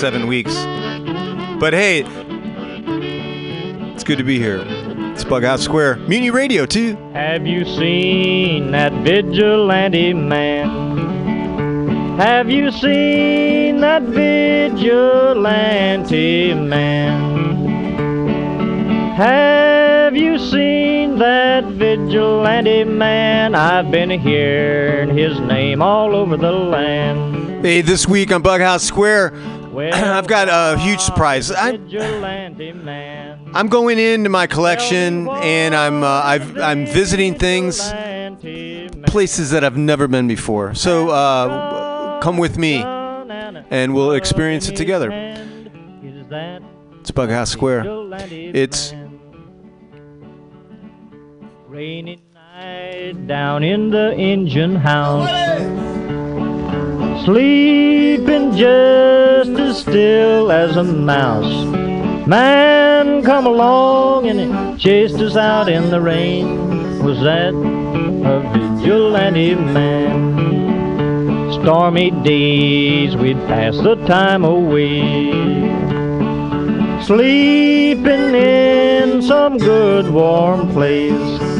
seven weeks. But hey, it's good to be here. It's Bughouse Square. Mutiny Radio, too. Have you seen that vigilante man? Have you seen that vigilante man? Have you seen that vigilante man? I've been hearing his name all over the land. Hey, this week on Bughouse Square, Well, I've got a huge surprise. I, vigilante man. I'm going into my collection and I'm uh, I've, I'm visiting things, places that I've never been before. So uh, come with me. and we'll experience it together. It's Bughouse Square. It's rainy night down in the engine house. Sleeping just as still as a mouse. Man come along and chased us out in the rain. Was that a vigilante man? Stormy days we'd pass the time away. Sleeping in some good warm place.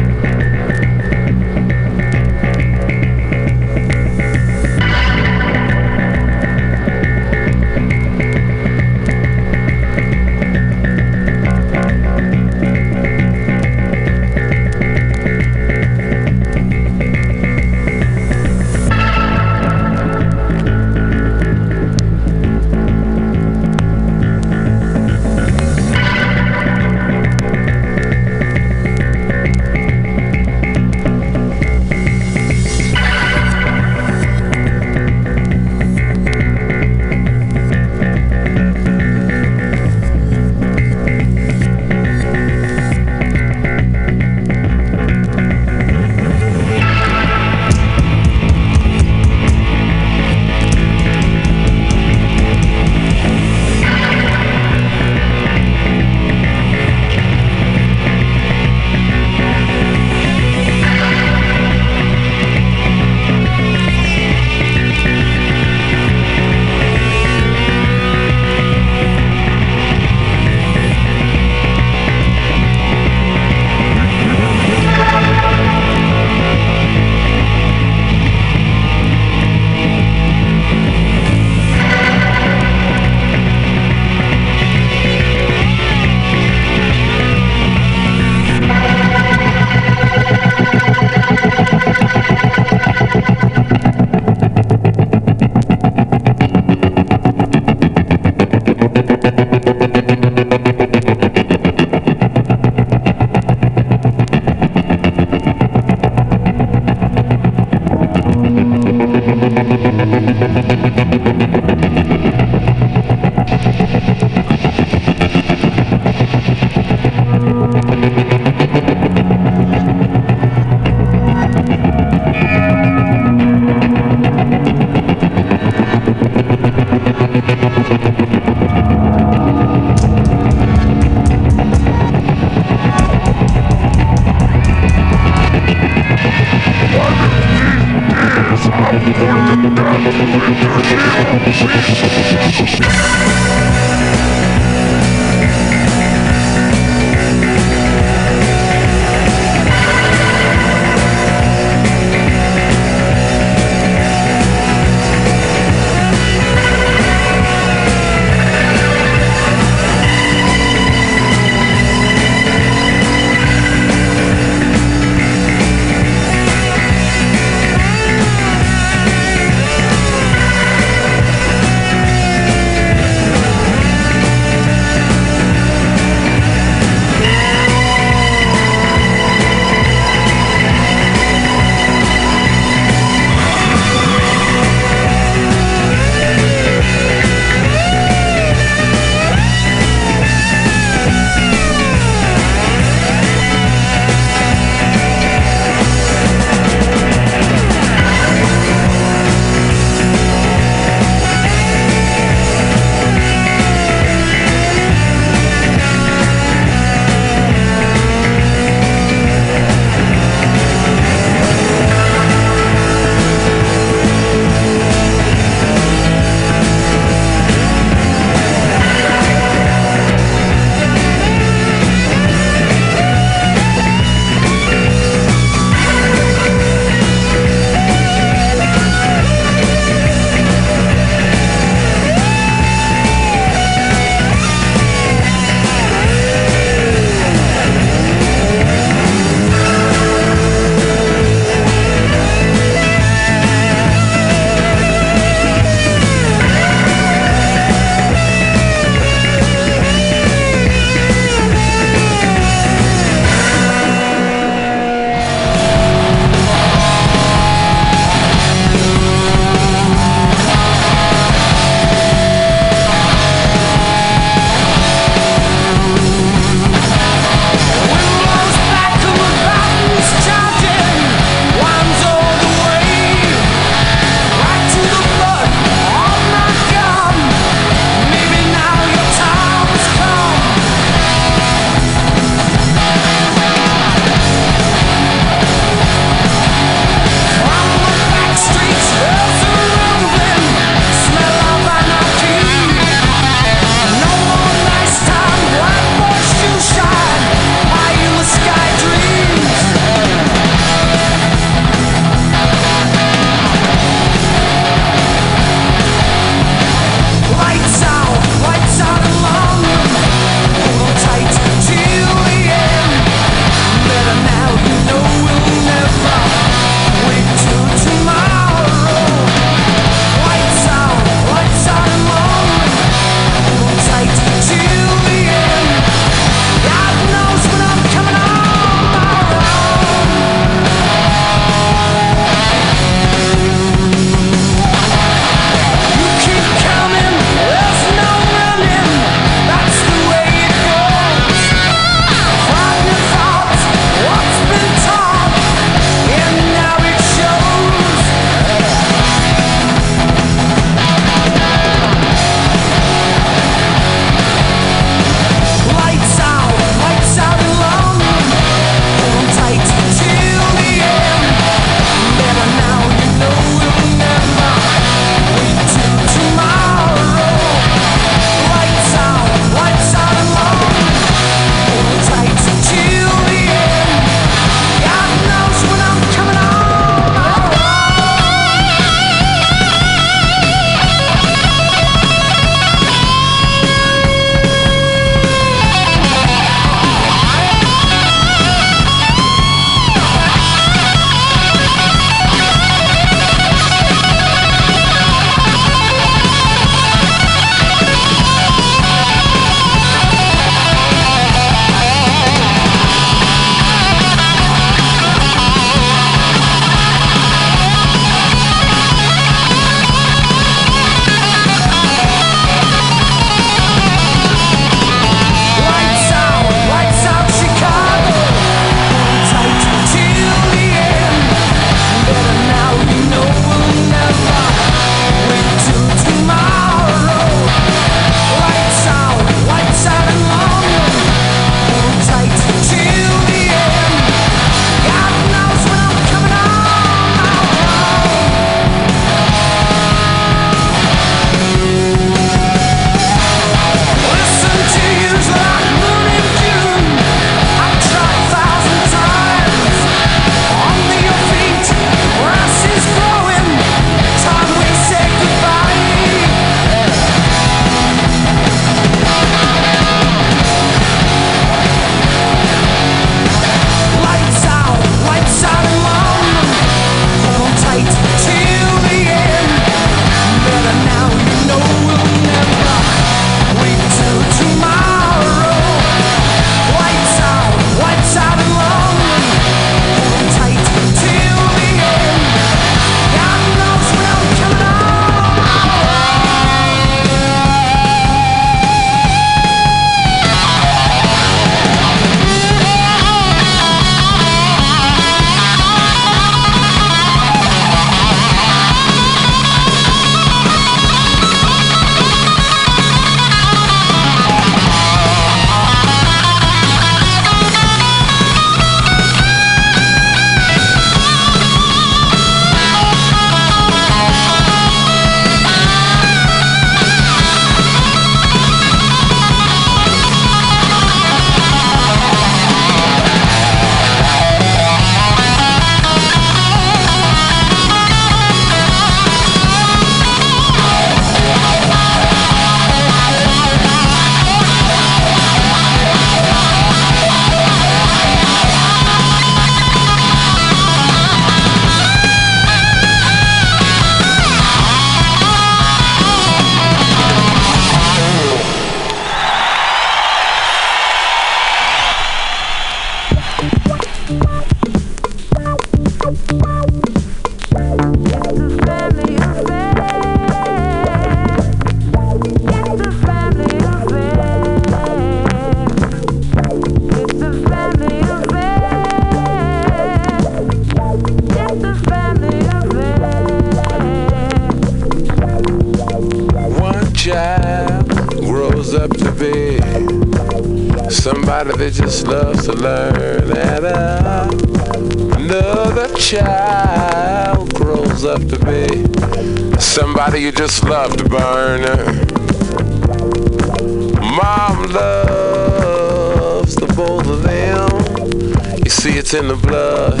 See, it's in the blood.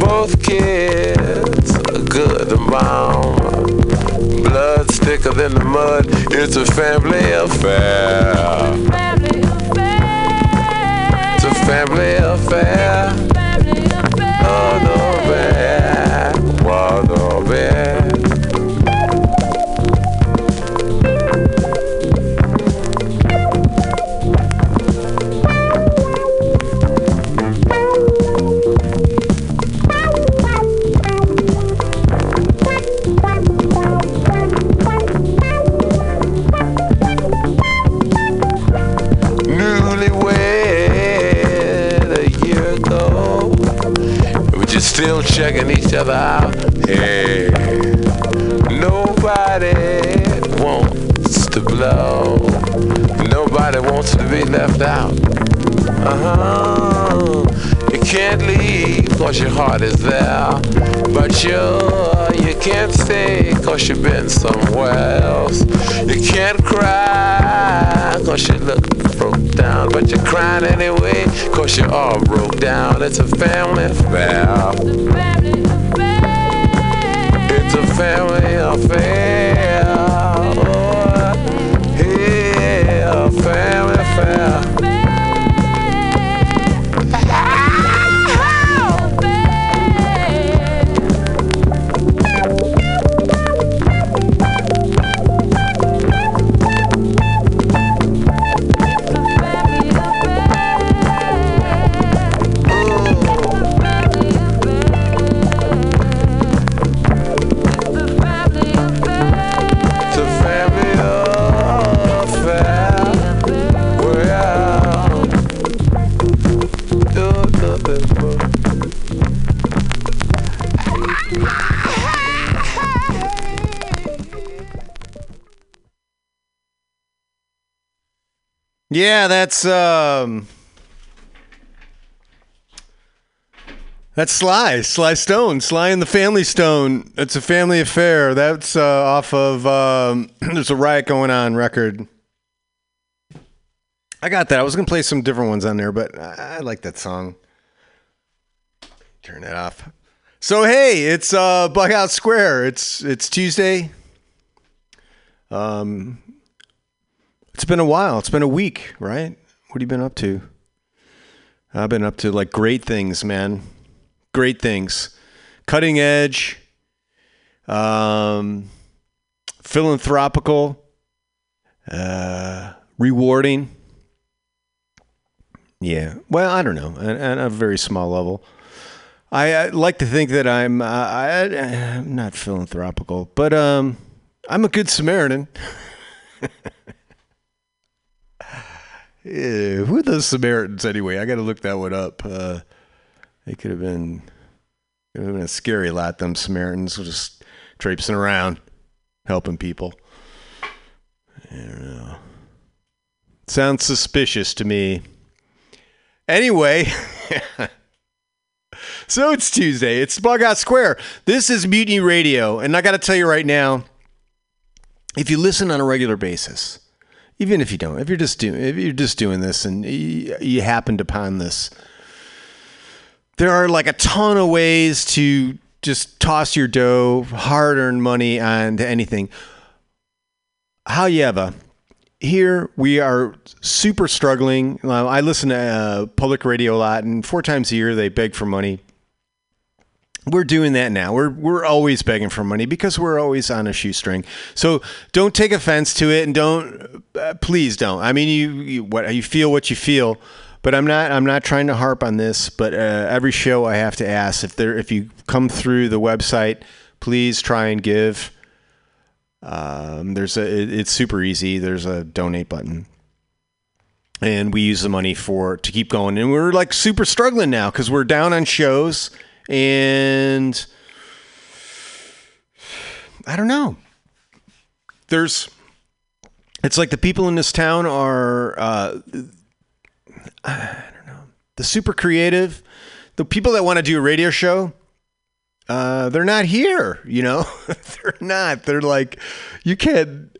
Both kids are good to mom. Blood's thicker than the mud. It's a family affair. It's a family affair. Oh, checking each other out. Hey, nobody wants to blow. Nobody wants to be left out. Uh-huh. You can't leave cause your heart is there. But you, you can't stay cause you've been somewhere else. You can't cry cause you look down. But you're crying anyway cause you're all broke down. It's a family affair. It's a family affair. Oh, yeah, family affair. Yeah, that's um That's Sly, Sly Stone, Sly and the Family Stone. It's a family affair. That's uh, off of um, There's a Riot Going On record. I got that. I was gonna play some different ones on there, but I, like that song. Turn it off. So hey, it's uh, Bughouse Square. It's it's Tuesday. Um, it's been a while. It's been a week, right? What have you been up to? I've been up to like great things, man. Great things. Cutting edge. Um, philanthropical. Uh, rewarding. Yeah. Well, I don't know. At, a very small level. I, I like to think that I'm uh, I, I'm not philanthropical, but um, I'm a good Samaritan. Yeah, who are those Samaritans anyway? I got to look that one up. Uh, they could have been, could have been a scary lot. Them Samaritans just traipsing around, helping people. I don't know. Sounds suspicious to me. Anyway, so it's Tuesday. It's Bughouse Square. This is Mutiny Radio, and I got to tell you right now, if you listen on a regular basis even if you don't, if you're just doing, if you're just doing this and you, you happened upon this, there are like a ton of ways to just toss your dough, hard-earned money onto anything. However, here we are super struggling. I listen to uh, public radio a lot, and four times a year they beg for money. We're doing that now. We're we're always begging for money because we're always on a shoestring. So don't take offense to it, and don't uh, please don't. I mean, you, you what you feel what you feel, but I'm not I'm not trying to harp on this. But uh, every show I have to ask if there if you come through the website, please try and give. Um, there's a it, it's super easy. There's a donate button and we use the money for to keep going and we're like super struggling now because we're down on shows and i don't know there's It's like the people in this town are, uh, I don't know, the super creative, the people that want to do a radio show. Uh, they're not here, you know. they're not. They're like, you can't,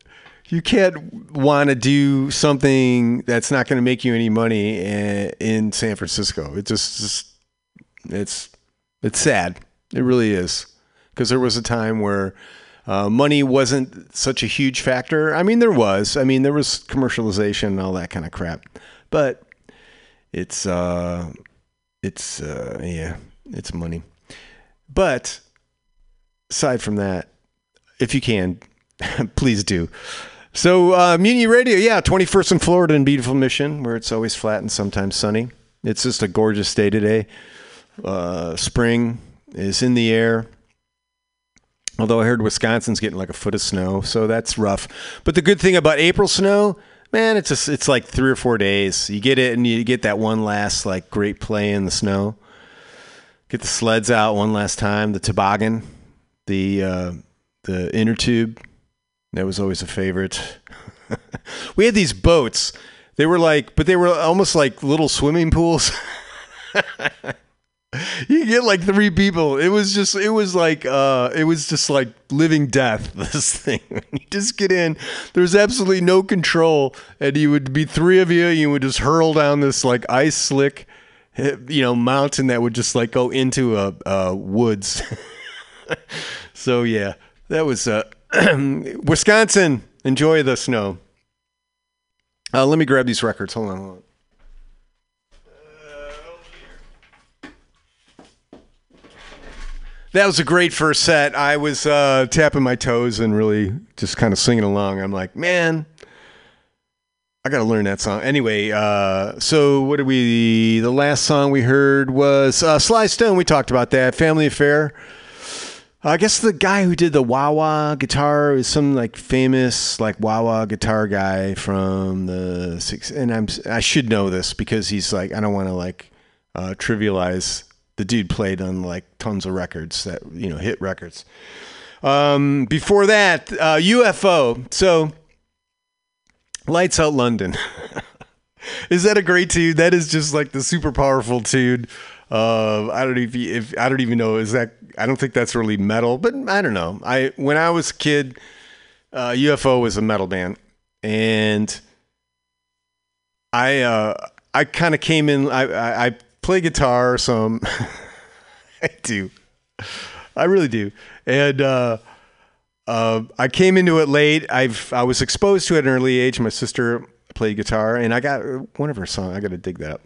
you can't want to do something that's not going to make you any money in, in San Francisco. It just, just, it's, it's sad. It really is, because there was a time where uh, money wasn't such a huge factor. I mean, there was. I mean, there was commercialization and all that kind of crap, but it's, uh, it's, uh, yeah, it's money. But aside from that, if you can, please do. So, uh, Mutiny Radio, yeah, 21st in Florida in beautiful Mission, where it's always flat and sometimes sunny. It's just a gorgeous day today. Uh, spring is in the air. Although I heard Wisconsin's getting like a foot of snow, so that's rough. But the good thing about April snow, man, it's just it's like three or four days. You get it, and you get that one last like great play in the snow. Get the sleds out one last time. The toboggan, the uh, the inner tube, that was always a favorite. we had these boats. They were like, but they were almost like little swimming pools. you get like three people. It was just, it was like, uh, it was just like living death. This thing, you just get in. There's absolutely no control, and you would be three of you. You would just hurl down this like ice slick, eh, you know, mountain that would just like go into a, a woods. so yeah, that was uh, Wisconsin. Enjoy the snow. Uh, let me grab these records. Hold on. Hold on. That was a great first set. I was uh, tapping my toes and really just kind of singing along. I'm like, man, I got to learn that song. Anyway, uh, so what did we? The last song we heard was uh, Sly Stone. We talked about that. Family Affair. I guess the guy who did the wah wah guitar is some like famous like wah wah guitar guy from the six. And I'm I should know this because he's like I don't want to like uh, trivialize the dude played on like tons of records that you know hit records. Um, before that, uh, UFO. So lights out London. is that a great tune? That is just like the super powerful tune. Uh, I don't even if I don't even know is that I don't think that's really metal, but I don't know. I when I was a kid, uh, UFO was a metal band, and I uh, I kind of came in. I, I I play guitar some. I do, I really do, and uh, uh, I came into it late. I've I was exposed to it at an early age. My sister played guitar, and I got one of her songs. I got to dig that up.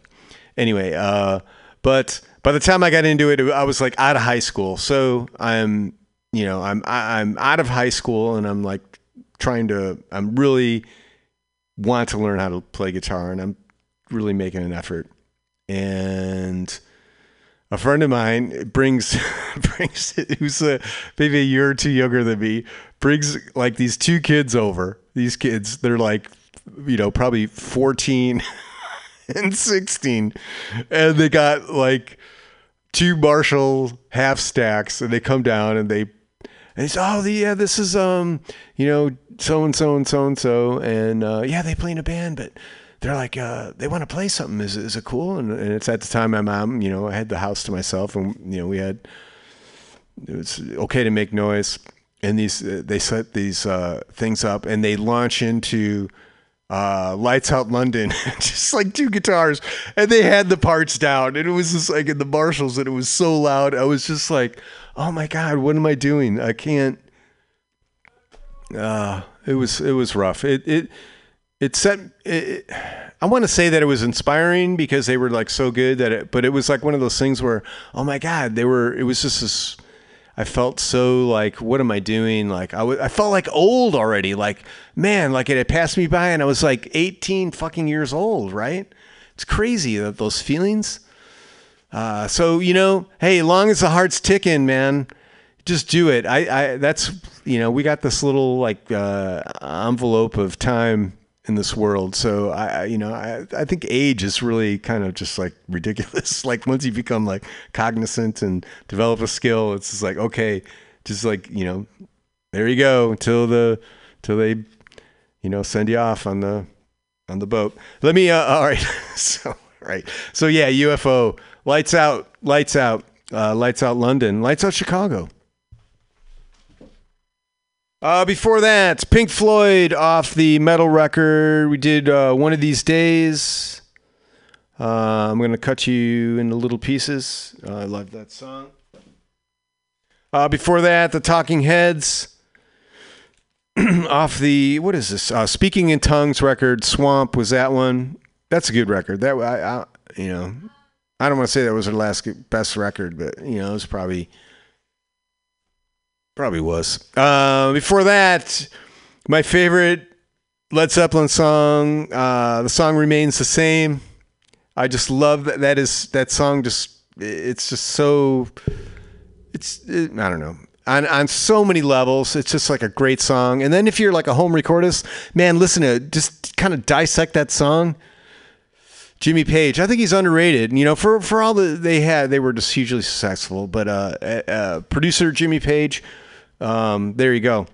Anyway, uh, but by the time I got into it, I was like out of high school. So I'm, you know, I'm I- I'm out of high school, and I'm like trying to. I'm really want to learn how to play guitar, and I'm really making an effort. And a friend of mine brings brings who's a, maybe a year or two younger than me brings like these two kids over. These kids, they're like, you know, probably 14 and 16 and they got like two Marshall half stacks and they come down and they and he's oh the, yeah this is um you know so and so and so and so and uh, yeah they play in a band but they're like uh, they want to play something. Is, is it cool? And, and it's at the time my mom you know I had the house to myself and you know we had it was okay to make noise. And these uh, they set these uh, things up and they launch into uh, lights out london just like two guitars. And they had the parts down and it was just like in the marshalls and it was so loud. I was just like oh my god what am i doing? I can't uh it was it was rough. It it it set it, i want to say that it was inspiring because they were like so good that it but it was like one of those things where oh my god they were it was just this I felt so like, what am I doing? Like, I I felt like old already. Like, man, like it had passed me by and I was like 18 fucking years old, right? It's crazy that those feelings. Uh, so, you know, hey, long as the heart's ticking, man, just do it. I, I, that's, you know, we got this little like uh, envelope of time in this world. So I, you know, I, I think age is really kind of just like ridiculous. like once you become like cognizant and develop a skill, it's just like, okay, just like, you know, there you go until the, till they, you know, send you off on the on the boat. Let me. Uh, all right. so right. So yeah, UFO. Lights out. Lights out. Uh, lights out London. Lights out Chicago. Uh, before that, Pink Floyd off the Meddle record. We did uh, one of these days. Uh, I'm gonna cut you into little pieces. Uh, I love that song. Uh, before that, the Talking Heads off the what is this? Uh, Speaking in Tongues record. Swamp was that one. That's a good record. That I, I you know, I don't want to say that was their last best record, but you know, it was probably probably was. Uh, before that, my favorite Led Zeppelin song. Uh, the song remains the same. I just love that. That is that song. Just it's just so. It's it, I don't know on on so many levels. It's just like a great song. And then if you're like a home recordist, man, listen to just kind of dissect that song. Jimmy Page, I think he's underrated. You know, for for all that they had, they were just hugely successful. But uh, uh, uh, producer Jimmy Page, um, there you go.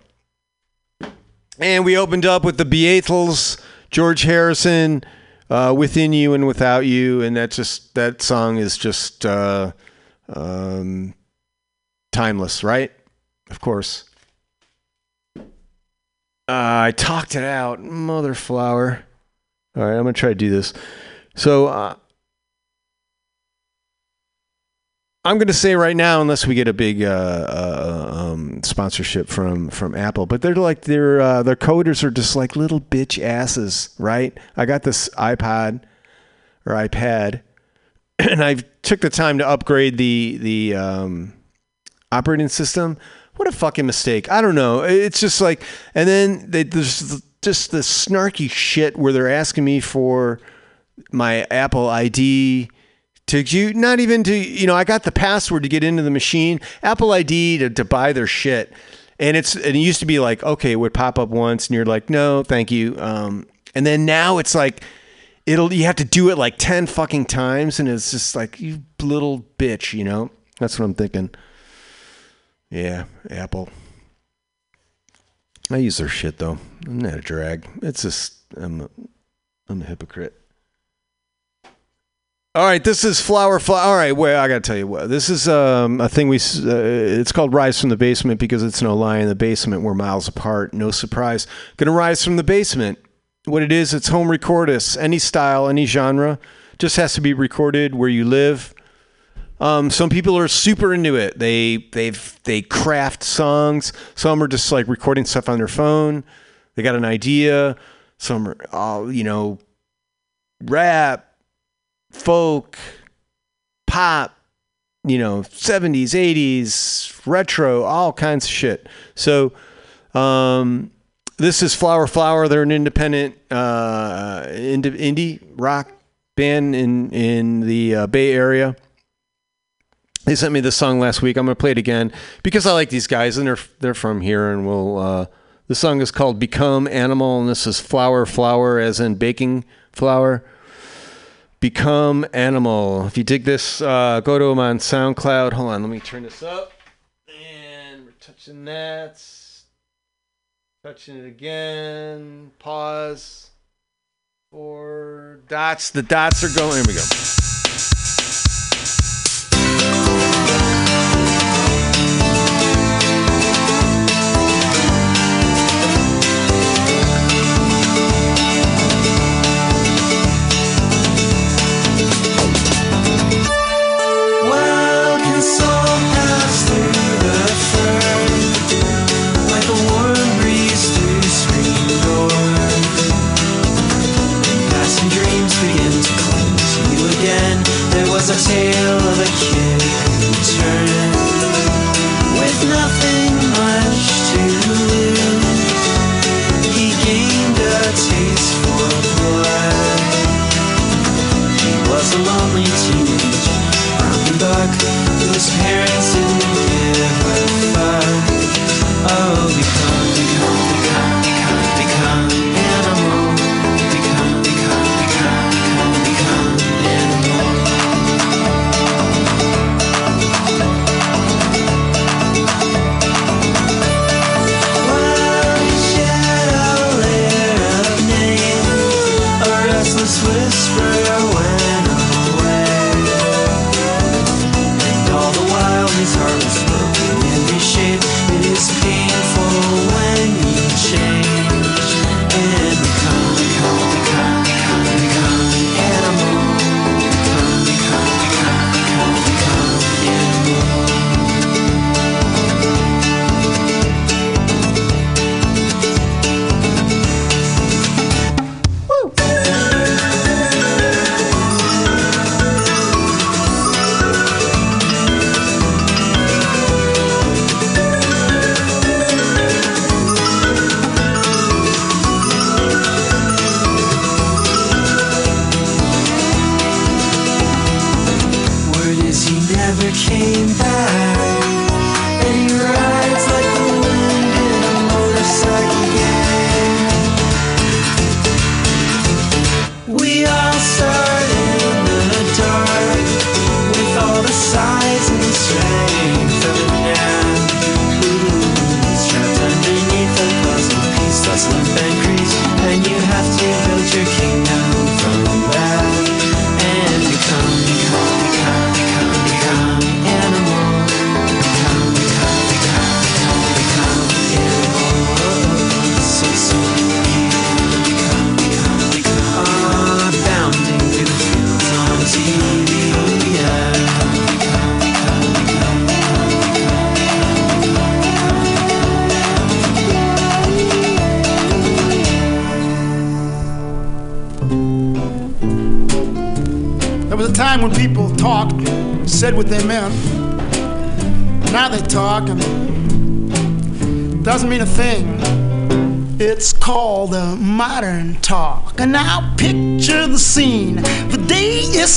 And we opened up with the Beatles, George Harrison, uh, "Within You and Without You," and that just that song is just uh, um, timeless, right? Of course. Uh, I talked it out, mother flower. All right, I'm gonna try to do this. So uh, I'm to say right now, unless we get a big uh, uh, um, sponsorship from from Apple, but they're like their uh, their coders are just like little bitch asses, right? I got this iPod or iPad, and I took the time to upgrade the the um, operating system. What a fucking mistake! I don't know. It's just like, and then they, there's just the snarky shit where they're asking me for my Apple ID to you not even to you know I got the password to get into the machine Apple ID to, to buy their shit. And it's and it used to be like okay it would pop up once and you're like no thank you. Um, and then now it's like it'll you have to do it like 10 fucking times and it's just like you little bitch you know? That's what I'm thinking. Yeah Apple. I use their shit though. I'm not a drag? It's just I'm a, I'm a hypocrite all right, this is flower. Flower. All right, well, I gotta tell you what. This is um, a thing we. Uh, it's called "Rise from the Basement" because it's no lie. In the basement, we're miles apart. No surprise. Gonna rise from the basement. What it is, it's home recordists. Any style, any genre, just has to be recorded where you live. Um, some people are super into it. They they've they craft songs. Some are just like recording stuff on their phone. They got an idea. Some are, uh, you know, rap, folk, pop, you know, 70s, 80s, retro, all kinds of shit. So, um, this is Flower Flower. They're an independent uh, indie, rock band in in the uh, Bay Area. They sent me this song last week. I'm gonna play it again because I like these guys and they're they're from here. And we'll. Uh, the song is called "Become Animal" and this is Flower Flower, as in baking flour. Become Animal. If you dig this, uh, go to them on SoundCloud. Hold on, let me turn this up. And we're touching that. Touching it again. Pause. Four dots. The dots are going. Here we go.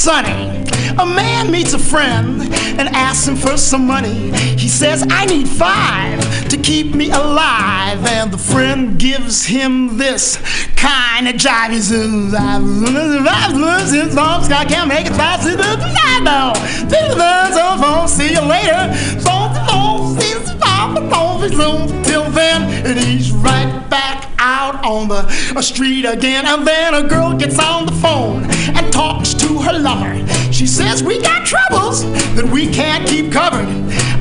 Sunny. A man meets a friend and asks him for some money. He says, I need five to keep me alive. And the friend gives him this kind of jive. He says, I can't make it fast. See you later. Till then, and he's right on the street again. And then a girl gets on the phone and talks to her lover. She says, We got troubles that we can't keep covered.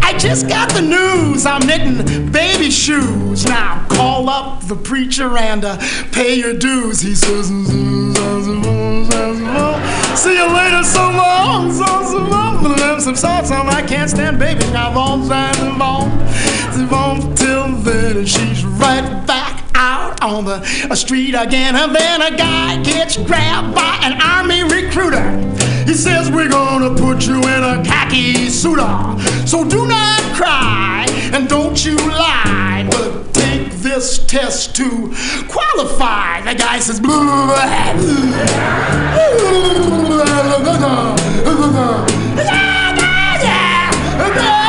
I just got the news. I'm knitting baby shoes. Now call up the preacher and uh, pay your dues. He says, See you later, so long, so long. Some songs on I can't stand baby. Now on time till then, she's right on the street again. And then a guy gets grabbed by an army recruiter. He says we're gonna put you in a khaki suit. So do not cry and don't you lie. But take this test to qualify. The guy says. Right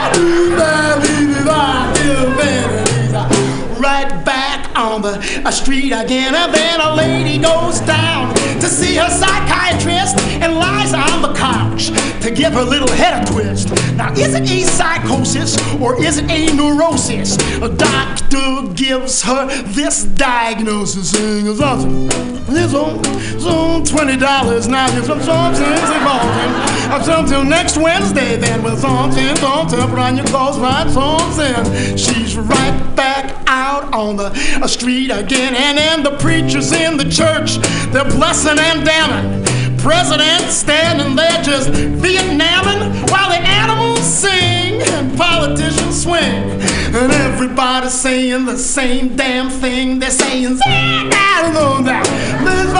the street again, and then a lady goes down to see her psychiatrist and lies on the couch to give her little head a twist. Now, is it a psychosis or is it a neurosis? A doctor gives her this diagnosis. saying it's awesome. It's on, on twenty dollars now. It's some something involving. Up until next Wednesday, then with something, something, put on your clothes, right? Something. She's right back on the street again, and then the preachers in the church, they're blessing and damning. President standing there just Vietnamming while the animals sing and politicians swing. And everybody's saying the same damn thing. They're saying, I don't know that. This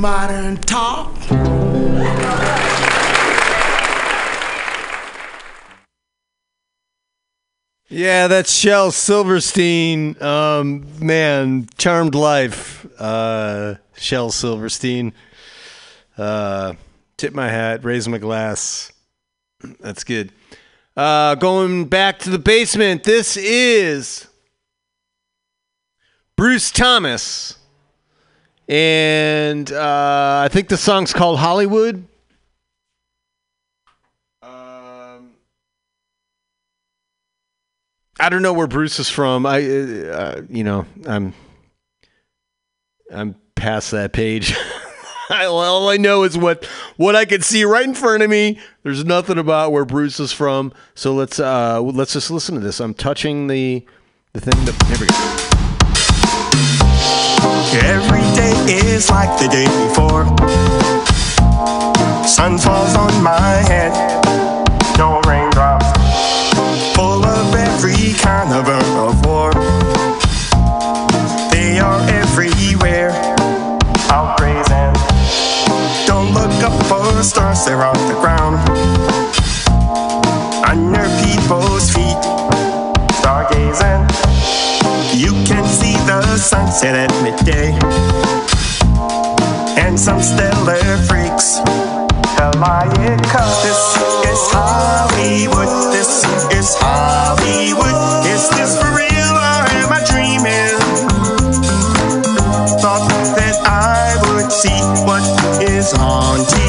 modern talk. Yeah, that's Shel Silverstein. Um, man, charmed life. Uh, Shel Silverstein. Uh, tip my hat, raise my glass. That's good. Uh, going back to the basement. This is Bruce Thomas, and uh, I think the song's called Hollywood. Um, I don't know where Bruce is from. I, uh, uh, you know, I'm, I'm past that page. All I know is what what I can see right in front of me. There's nothing about where Bruce is from. So let's uh let's just listen to this. I'm touching the the thing. That, here we go. Every is like the day before. Sun falls on my head, no raindrops. Full of every kind of war. They are everywhere, out grazing. Don't look up for stars, they're on the ground. Under people's feet, stargazing. You can see the sunset at midday. And some stellar freaks. Hell, my it. This is Hollywood. This is Hollywood. Is this for real or am I dreaming? Thought that I would see what is on TV.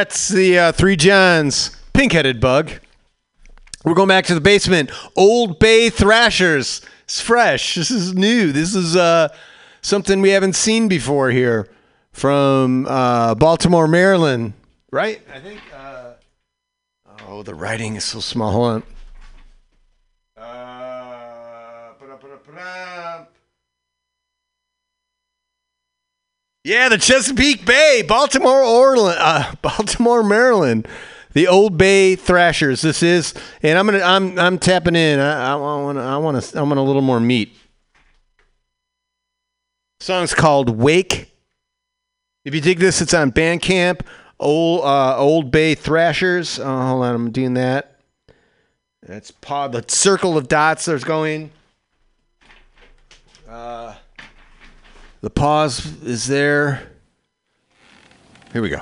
That's the uh, Three Johns pink headed bug. We're going back to the basement. Old Bay Thrashers. It's fresh. This is new. This is uh, something we haven't seen before here from uh, Baltimore, Maryland. Right? I think. Uh, oh, the writing is so small. Hold on. Yeah, the Chesapeake Bay, Baltimore, Orland, uh, Baltimore, Maryland, the Old Bay Thrashers. This is, and I'm gonna, I'm, I'm tapping in. I, want, I want to, I want a little more meat. Song's called Wake. If you dig this, it's on Bandcamp. Old, uh, Old Bay Thrashers. Oh, hold on, I'm doing that. That's pod. The circle of dots. There's going. Uh, the pause is there. Here we go.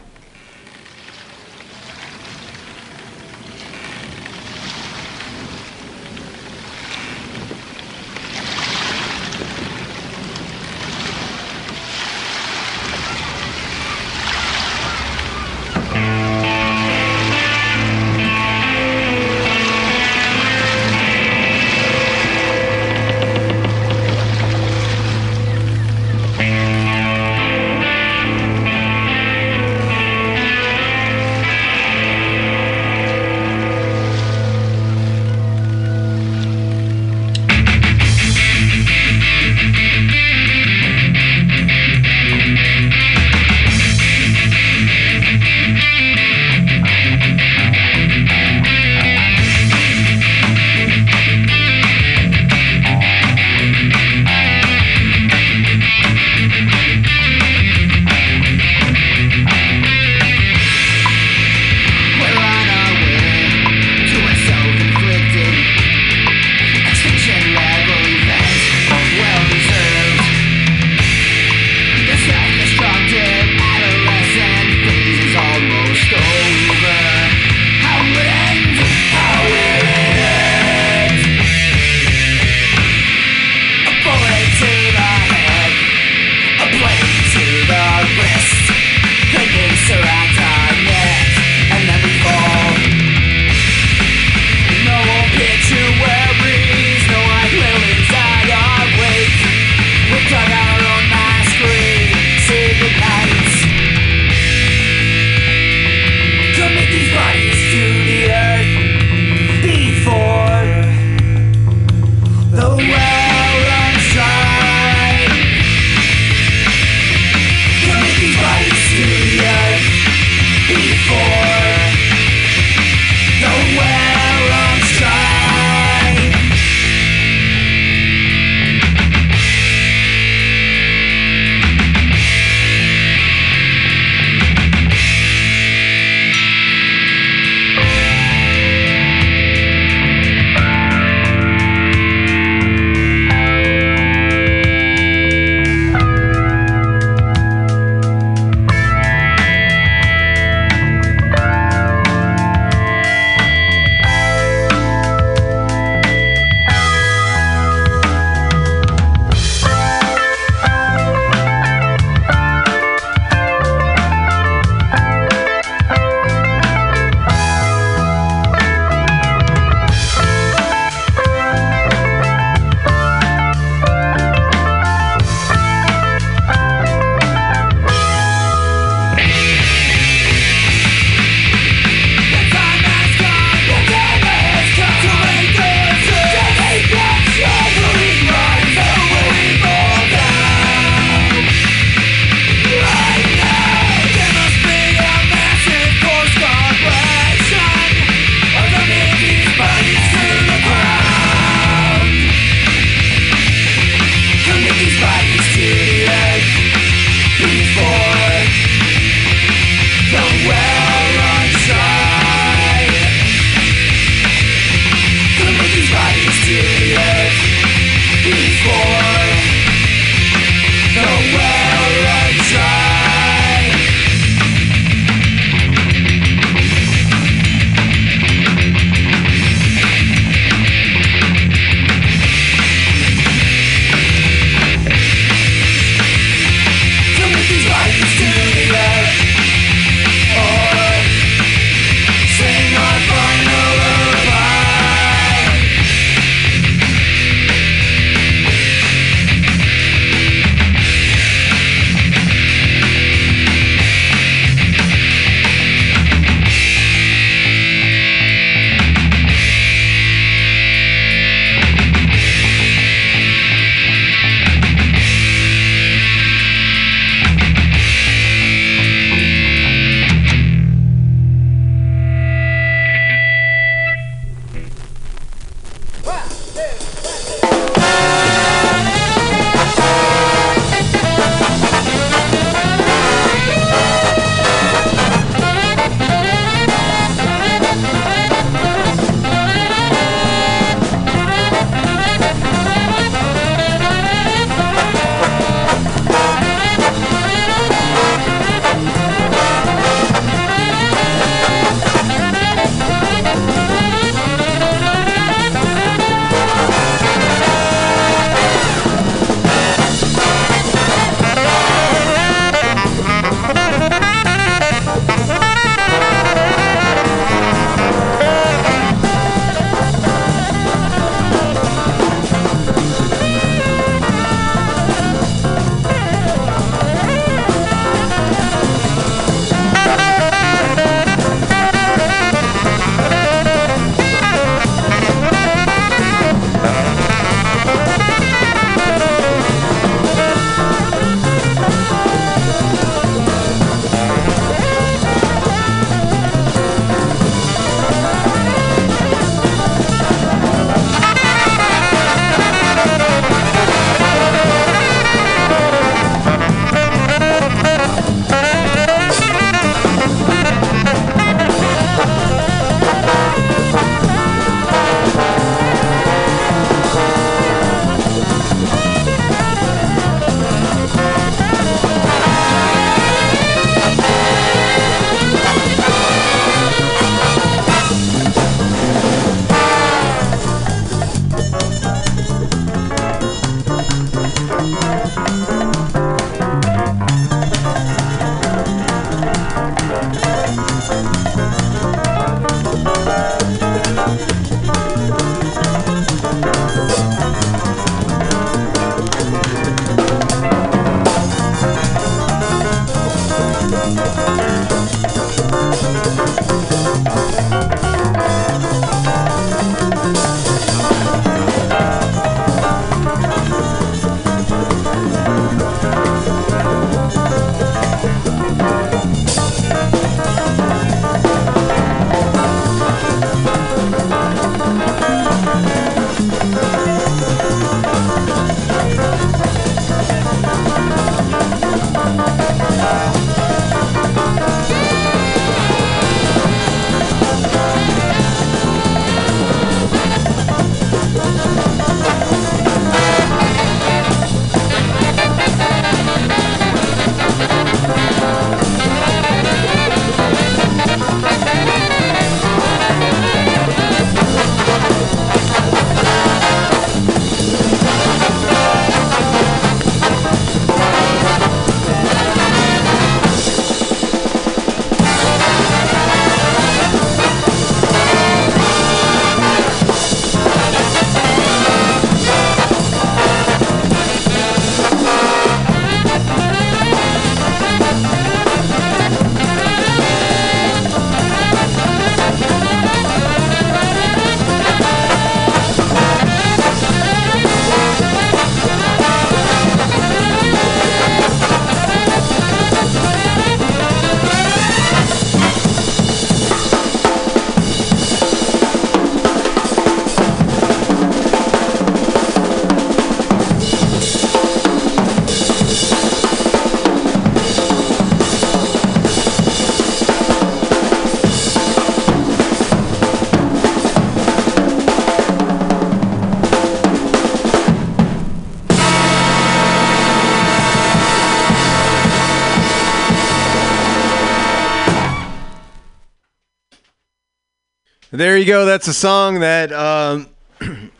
There you go. That's a song that um,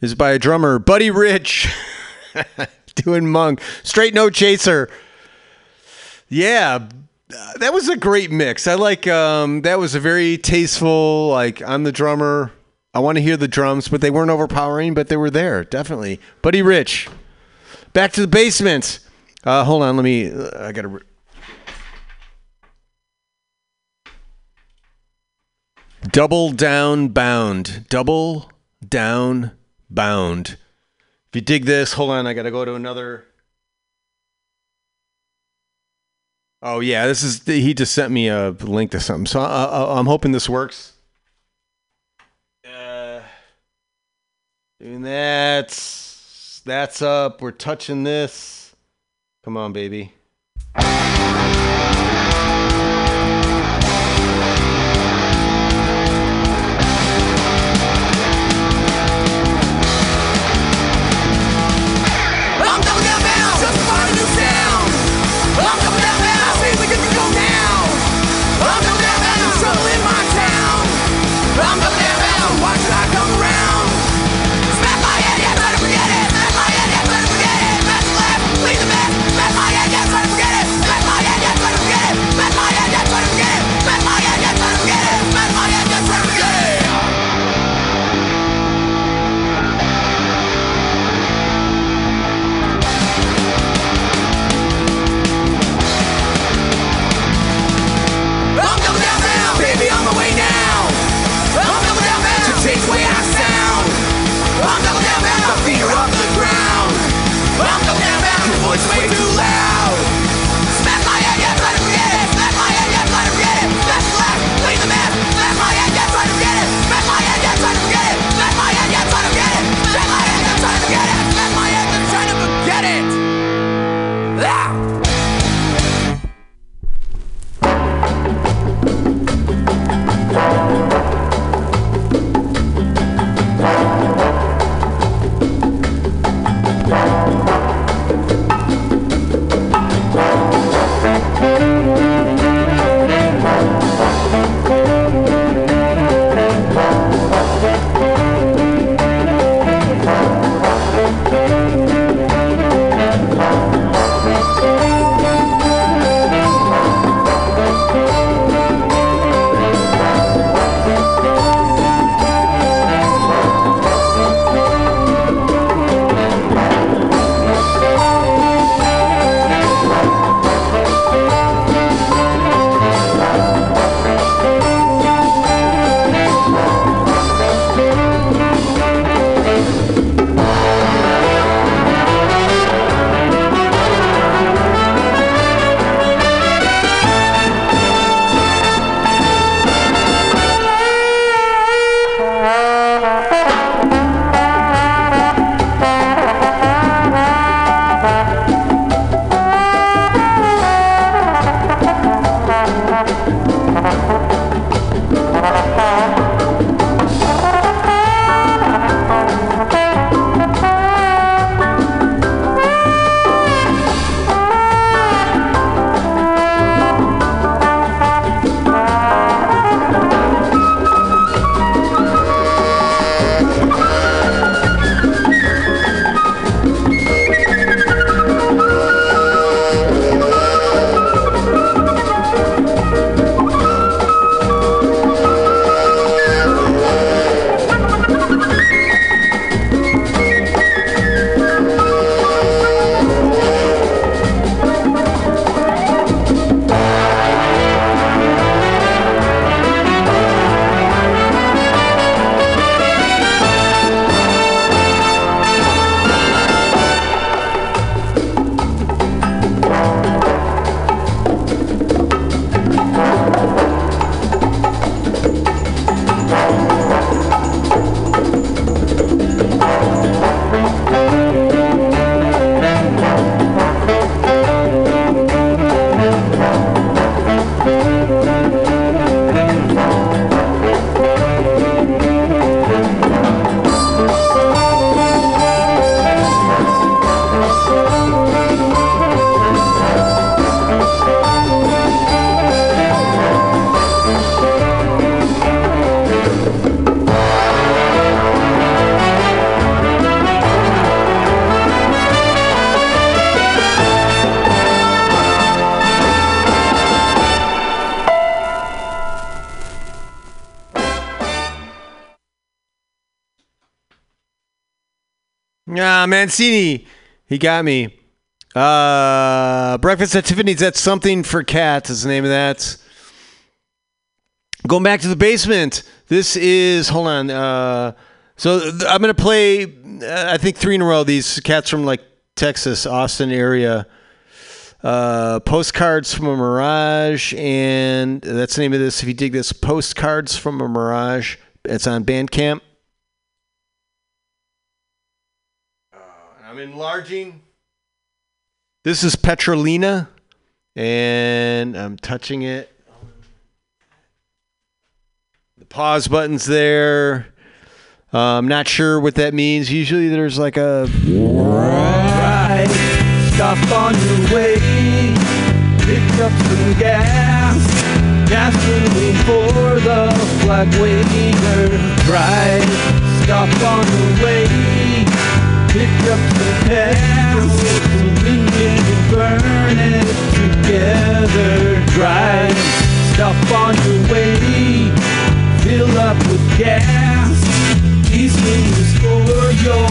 is by a drummer, Buddy Rich, doing Monk. Straight No Chaser. Yeah, uh, that was a great mix. I like um, that was a very tasteful. Like I'm the drummer. I want to hear the drums, but they weren't overpowering, but they were there definitely. Buddy Rich. Back to the basement. Uh, hold on, let me. I gotta. Double down bound. Double down bound. If you dig this, hold on, I gotta go to another. Oh yeah, this is he just sent me a link to something, so I, I, I'm hoping this works. Uh, doing that. That's up. We're touching this. Come on, baby. Mancini, he got me. Uh, Breakfast at Tiffany's. That's something for cats. Is the name of that. Going back to the basement. This is hold on. Uh, so th- I'm gonna play. Uh, I think three in a row. These cats from like Texas, Austin area. Uh, postcards from a mirage, and that's the name of this. If you dig this, postcards from a mirage. It's on Bandcamp. Uh, I'm enlarging. This is Petrolina, and I'm touching it. The pause button's there. Uh, I'm not sure what that means. Usually there's like a. Right, stop on your way. Pick up some gas. Gasoline for the flag waver. Right, stop on your way. Pick up some stop on your way. Fill up with gas. These things for your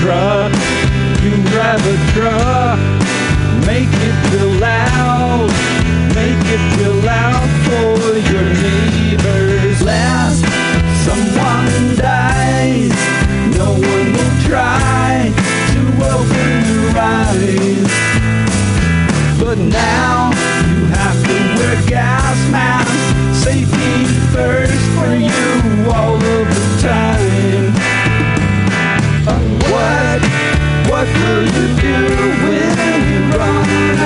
truck. You drive a truck, make it make it for your neighbors. Last someone dies, no one try to open your eyes. But now you have to wear gas masks, safety first for you all of the time. Uh, what, what will you do when you run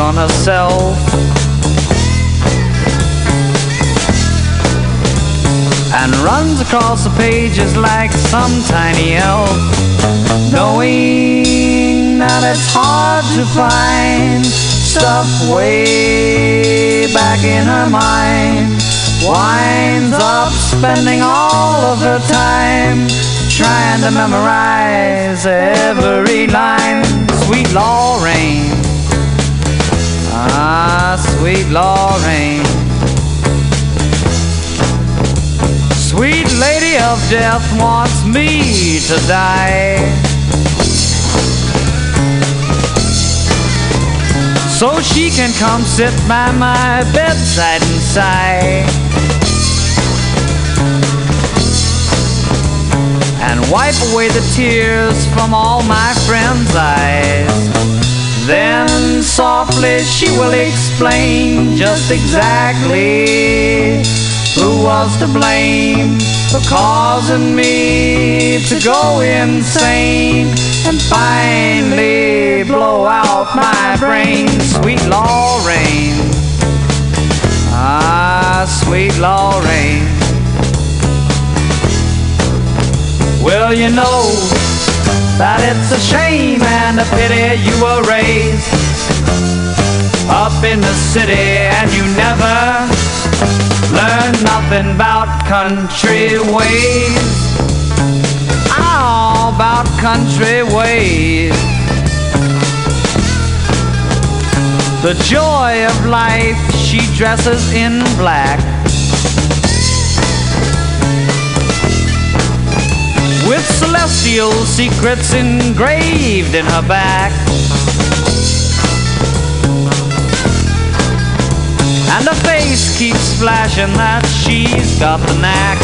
on herself. And runs across the pages like some tiny elf. Knowing that it's hard to find stuff way back in her mind. Winds up spending all of her time trying to memorize every line. Sweet Lorraine, sweet Lorraine. Sweet lady of death wants me to die. So she can come sit by my bedside and sigh. And wipe away the tears from all my friends' eyes. Then softly she will explain just exactly who was to blame for causing me to go insane and finally blow out my brain. Sweet Lorraine, ah, sweet Lorraine. Well, you know that it's a shame and a pity you were raised up in the city and you never learned nothing about country ways. Oh, about country ways. The joy of life she dresses in black. With celestial secrets engraved in her back. And her face keeps flashing that she's got the knack.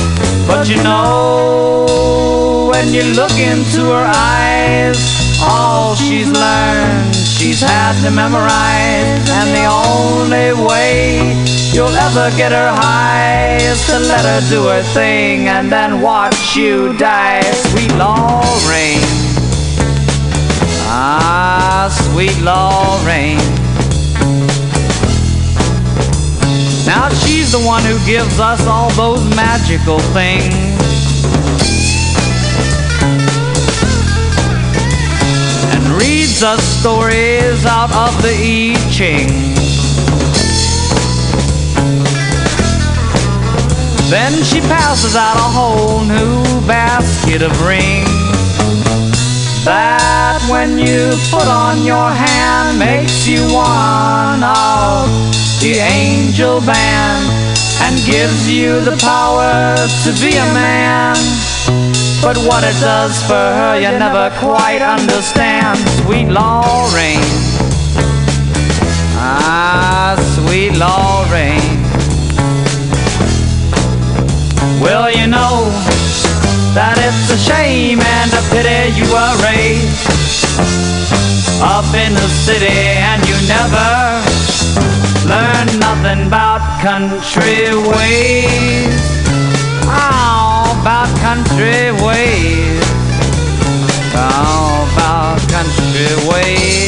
But you know, when you look into her eyes, all she's learned, she's had to memorize. And the only way you'll ever get her high is to let her do her thing and then watch you die. Sweet Lorraine. Ah, sweet Lorraine. Now she's the one who gives us all those magical things. Reads stories out of the I Ching. Then she passes out a whole new basket of rings. That when you put on your hand makes you one of the angel band and gives you the power to be a man. But what it does for her, you never quite understand. Sweet Lorraine, ah, sweet Lorraine. Well, you know that it's a shame and a pity you were raised up in the city and you never learned nothing about country ways. Country ways. Oh, about country ways.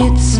It's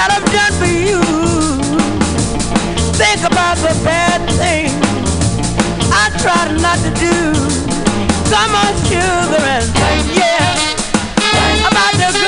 that I've done for you. Think about the bad things I tried not to do. Come on, sugar, and yeah, about the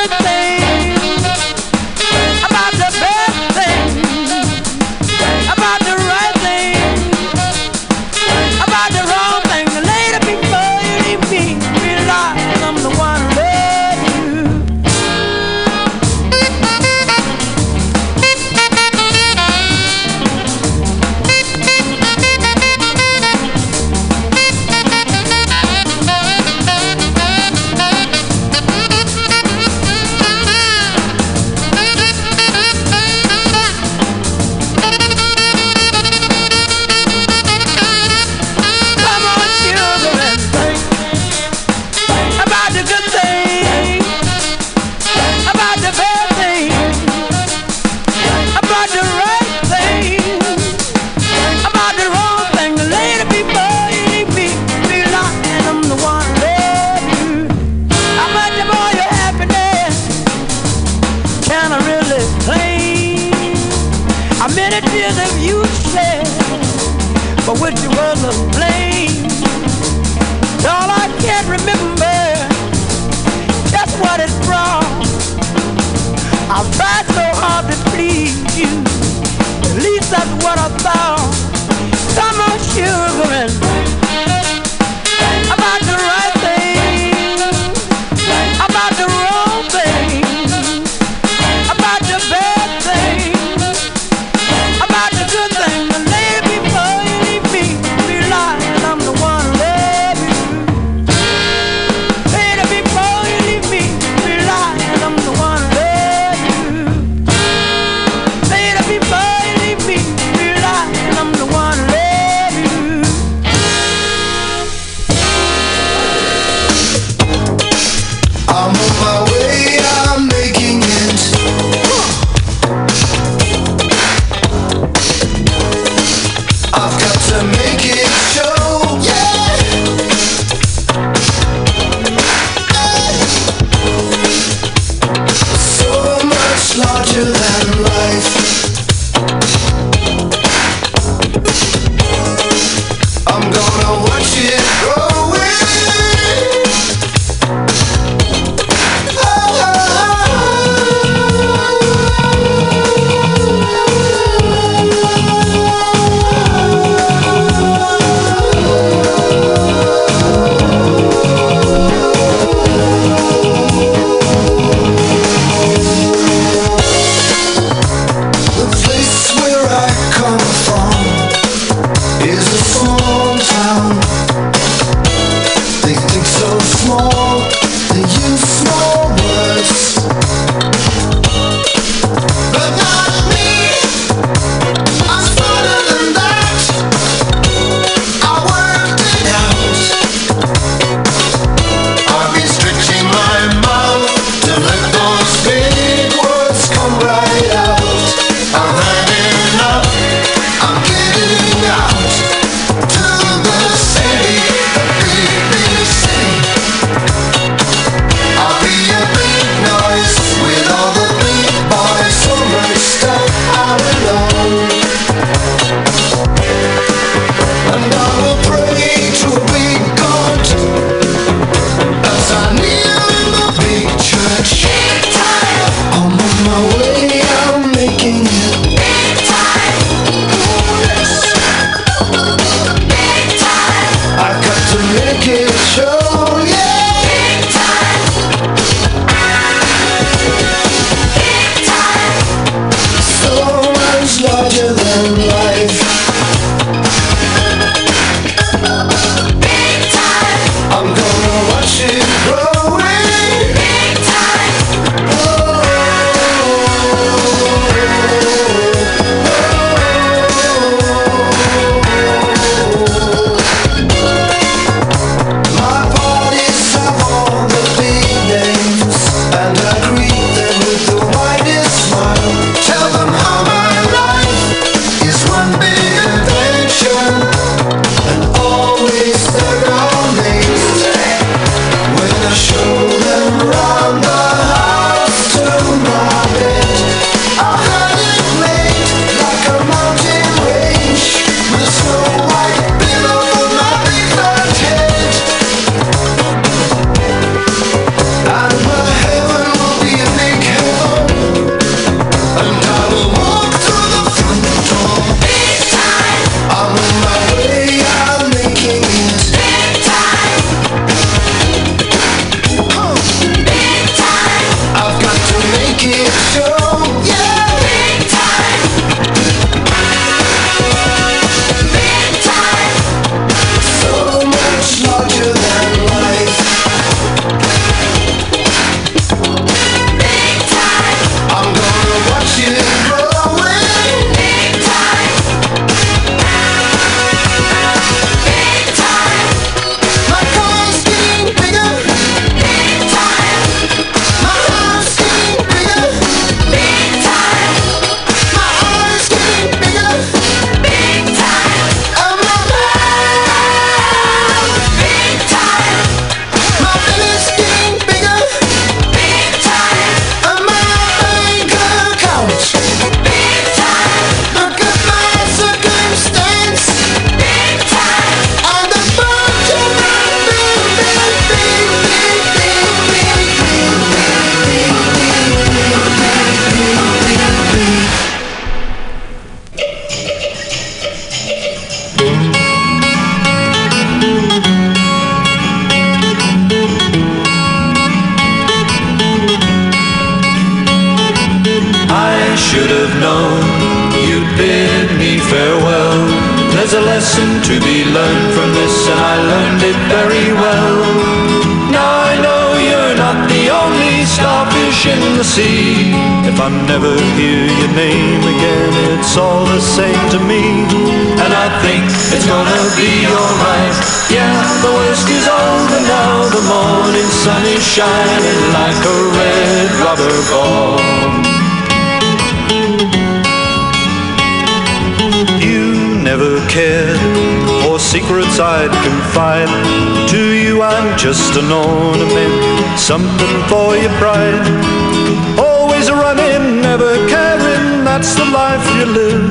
that's the life you live.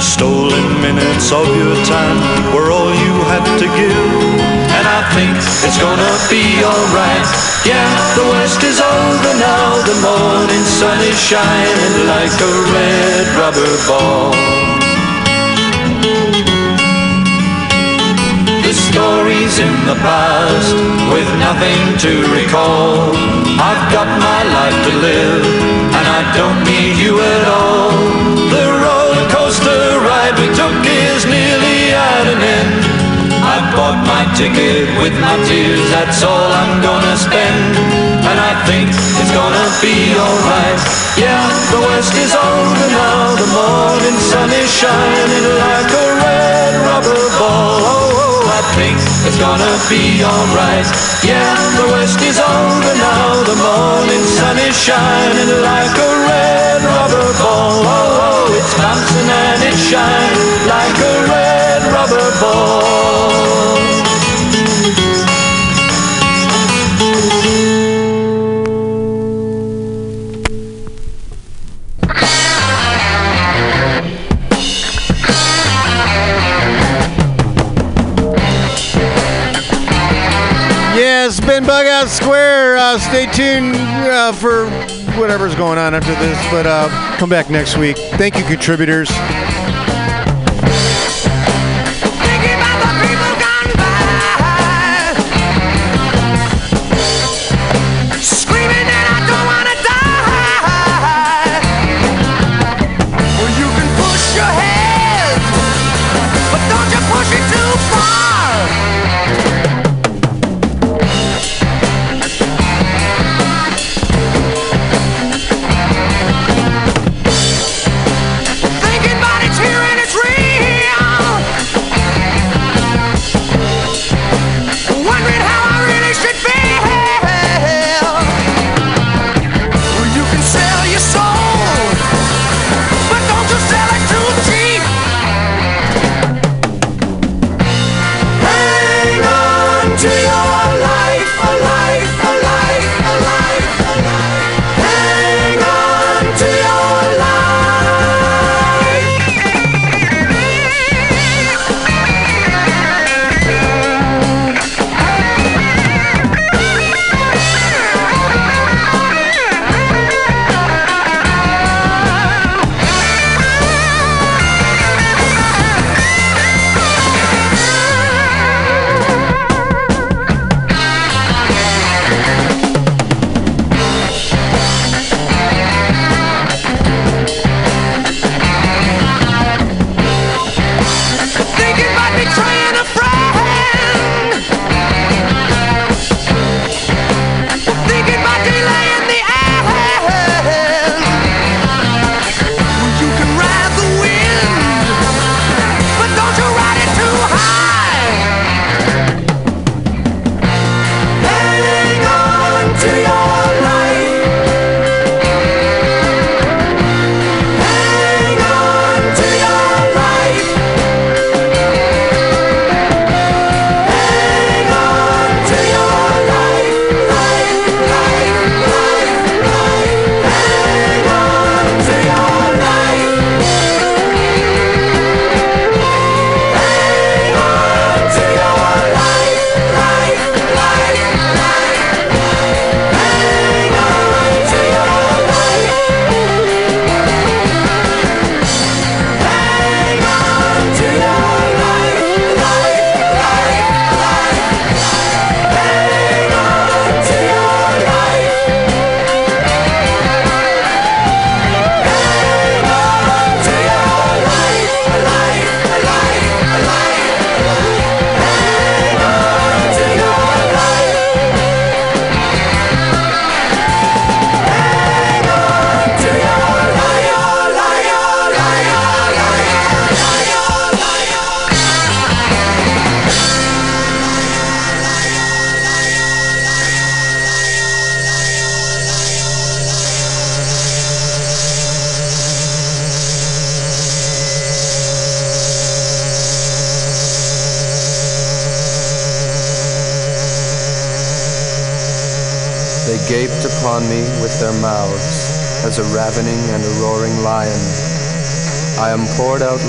Stolen minutes of your time were all you had to give. And I think it's gonna be alright. Yeah, the worst is over now. The morning sun is shining like a red rubber ball. In the past with nothing to recall. I've got my life to live, and I don't need you at all. The roller coaster ride we took is nearly at an end. I bought my ticket with my tears, that's all I'm gonna spend. And I think it's gonna be alright. Yeah, the worst is over now. The morning sun is shining like a red rubber ball. It's gonna be alright. Yeah, the worst is over now. The morning sun is shining like a red rubber ball. Oh, oh, it's bouncing and it's shining like a red rubber ball. Uh, stay tuned uh, for whatever's going on after this, but uh, come back next week. Thank you, contributors.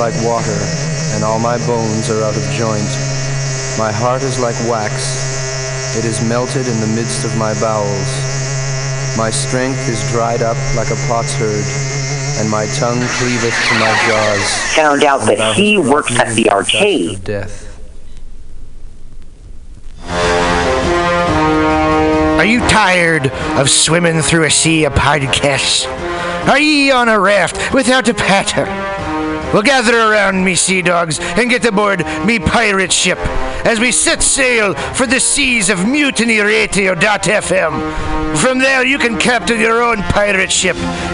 Like water, and all my bones are out of joint. My heart is like wax, it is melted in the midst of my bowels. My strength is dried up like a potsherd, and my tongue cleaveth to my jaws. Found out And that he works at the the arcade. Death. Are you tired of swimming through a sea of podcasts? Are ye on a raft without a paddle? Well, gather around me, sea dogs, and get aboard me pirate ship as we set sail for the seas of mutinyradio.fm. From there, you can captain your own pirate ship